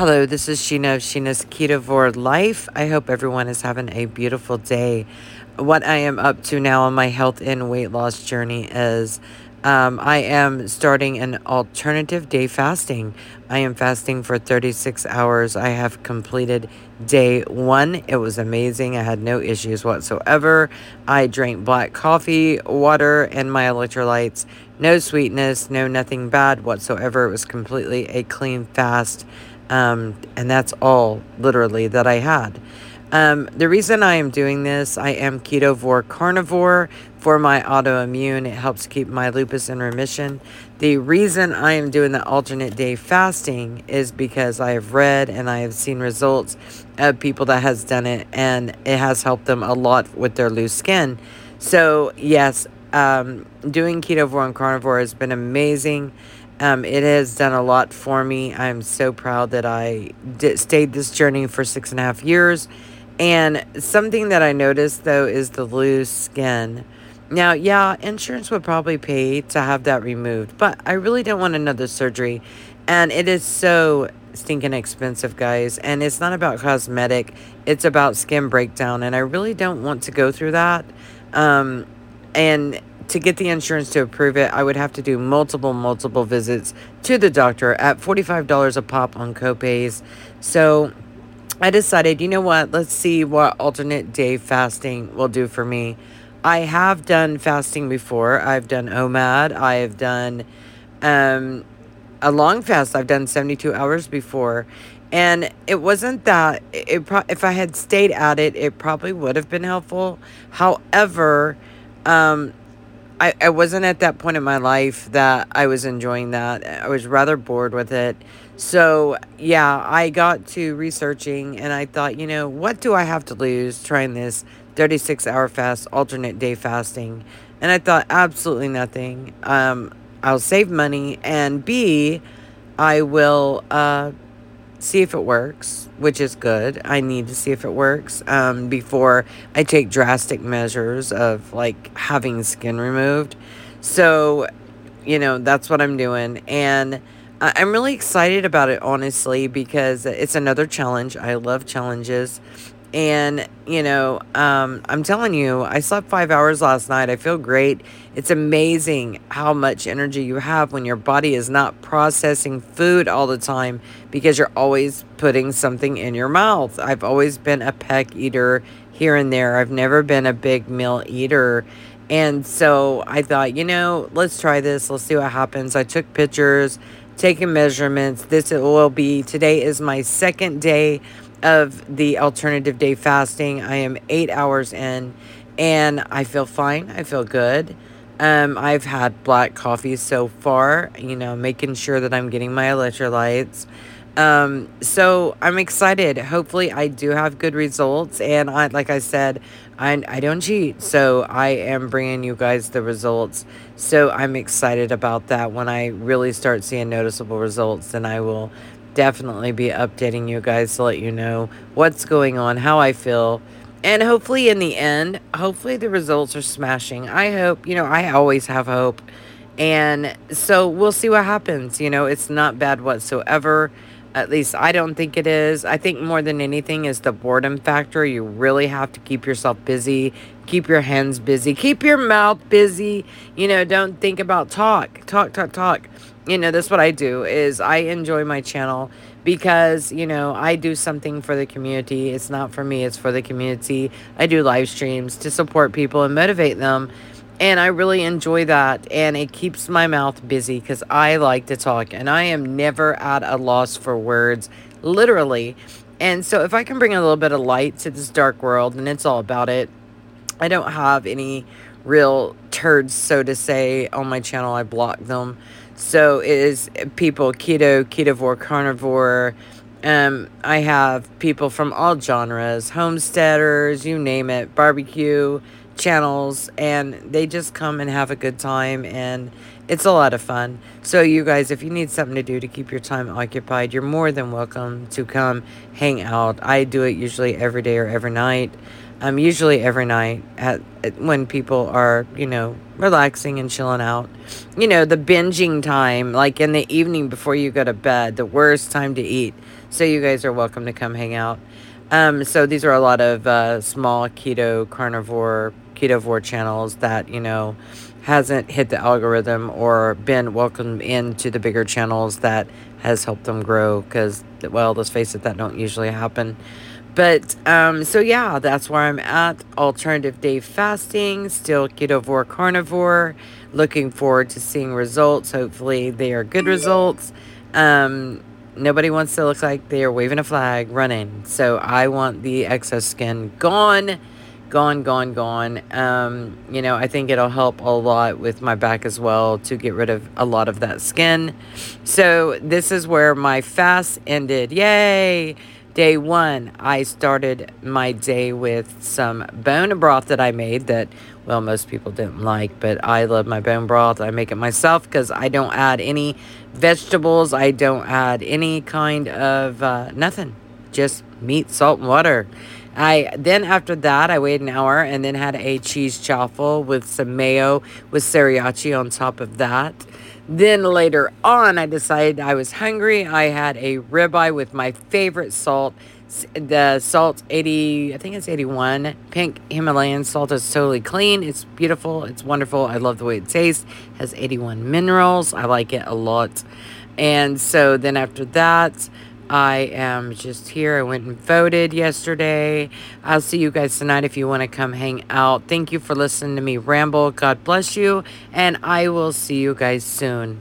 Hello, this is Sheena of Sheena's Ketovore Life. I hope everyone is having a beautiful day. What I am up to now on my health and weight loss journey is um, I am starting an alternative day fasting. I am fasting for 36 hours. I have completed day one. It was amazing. I had no issues whatsoever. I drank black coffee, water, and my electrolytes. No sweetness, no nothing bad whatsoever. It was completely a clean fast. Um, and that's all literally that I had. Um, the reason I am doing this, I am ketovore carnivore for my autoimmune. It helps keep my lupus in remission. The reason I am doing the alternate day fasting is because I have read and I have seen results of people that has done it and it has helped them a lot with their loose skin. So yes, um, doing ketovore and carnivore has been amazing. Um, it has done a lot for me. I'm so proud that I did, stayed this journey for six and a half years. And something that I noticed though is the loose skin. Now, yeah, insurance would probably pay to have that removed, but I really don't want another surgery. And it is so stinking expensive, guys. And it's not about cosmetic, it's about skin breakdown. And I really don't want to go through that. Um, and to get the insurance to approve it, I would have to do multiple, multiple visits to the doctor at $45 a pop on copays. So I decided, you know what, let's see what alternate day fasting will do for me. I have done fasting before. I've done OMAD. I have done um, a long fast. I've done 72 hours before. And it wasn't that, it pro- if I had stayed at it, it probably would have been helpful. However, um, I, I wasn't at that point in my life that I was enjoying that. I was rather bored with it. So, yeah, I got to researching and I thought, you know, what do I have to lose trying this 36 hour fast, alternate day fasting? And I thought, absolutely nothing. Um, I'll save money and B, I will uh, see if it works, which is good. I need to see if it works um, before I take drastic measures of like having skin removed. So, you know, that's what I'm doing. And I'm really excited about it, honestly, because it's another challenge. I love challenges. And, you know, um, I'm telling you, I slept five hours last night. I feel great. It's amazing how much energy you have when your body is not processing food all the time because you're always putting something in your mouth. I've always been a peck eater here and there, I've never been a big meal eater. And so I thought, you know, let's try this. Let's see what happens. I took pictures, taking measurements. This will be today is my second day of the alternative day fasting. I am eight hours in and I feel fine. I feel good. Um, I've had black coffee so far, you know, making sure that I'm getting my electrolytes. Um, so I'm excited. Hopefully, I do have good results. And I, like I said, I, I don't cheat. So I am bringing you guys the results. So I'm excited about that. When I really start seeing noticeable results, then I will definitely be updating you guys to let you know what's going on, how I feel. And hopefully, in the end, hopefully the results are smashing. I hope, you know, I always have hope. And so we'll see what happens. You know, it's not bad whatsoever. At least I don't think it is. I think more than anything is the boredom factor. You really have to keep yourself busy, keep your hands busy, keep your mouth busy. You know, don't think about talk, talk, talk, talk. You know, that's what I do is I enjoy my channel because, you know, I do something for the community. It's not for me, it's for the community. I do live streams to support people and motivate them and I really enjoy that. And it keeps my mouth busy because I like to talk and I am never at a loss for words, literally. And so, if I can bring a little bit of light to this dark world, and it's all about it, I don't have any real turds, so to say, on my channel. I block them. So, it is people keto, ketovore, carnivore. Um, I have people from all genres, homesteaders, you name it, barbecue channels and they just come and have a good time and it's a lot of fun. So you guys, if you need something to do to keep your time occupied, you're more than welcome to come hang out. I do it usually every day or every night. Um, usually every night at, at when people are, you know, relaxing and chilling out. You know, the binging time, like in the evening before you go to bed, the worst time to eat. So you guys are welcome to come hang out. Um, so these are a lot of uh, small keto carnivore ketovore channels that you know hasn't hit the algorithm or been welcomed into the bigger channels that has helped them grow because well let's face it that don't usually happen but um so yeah that's where i'm at alternative day fasting still ketovore carnivore looking forward to seeing results hopefully they are good results um nobody wants to look like they are waving a flag running so i want the excess skin gone gone, gone, gone. Um, you know, I think it'll help a lot with my back as well to get rid of a lot of that skin. So this is where my fast ended. Yay! Day one, I started my day with some bone broth that I made that, well, most people didn't like, but I love my bone broth. I make it myself because I don't add any vegetables. I don't add any kind of uh, nothing, just meat, salt, and water. I then after that I waited an hour and then had a cheese chaffle with some mayo with sriracha on top of that. Then later on I decided I was hungry. I had a ribeye with my favorite salt. The salt 80, I think it's 81. Pink Himalayan salt is totally clean. It's beautiful. It's wonderful. I love the way it tastes. It has 81 minerals. I like it a lot. And so then after that, I am just here. I went and voted yesterday. I'll see you guys tonight if you want to come hang out. Thank you for listening to me ramble. God bless you. And I will see you guys soon.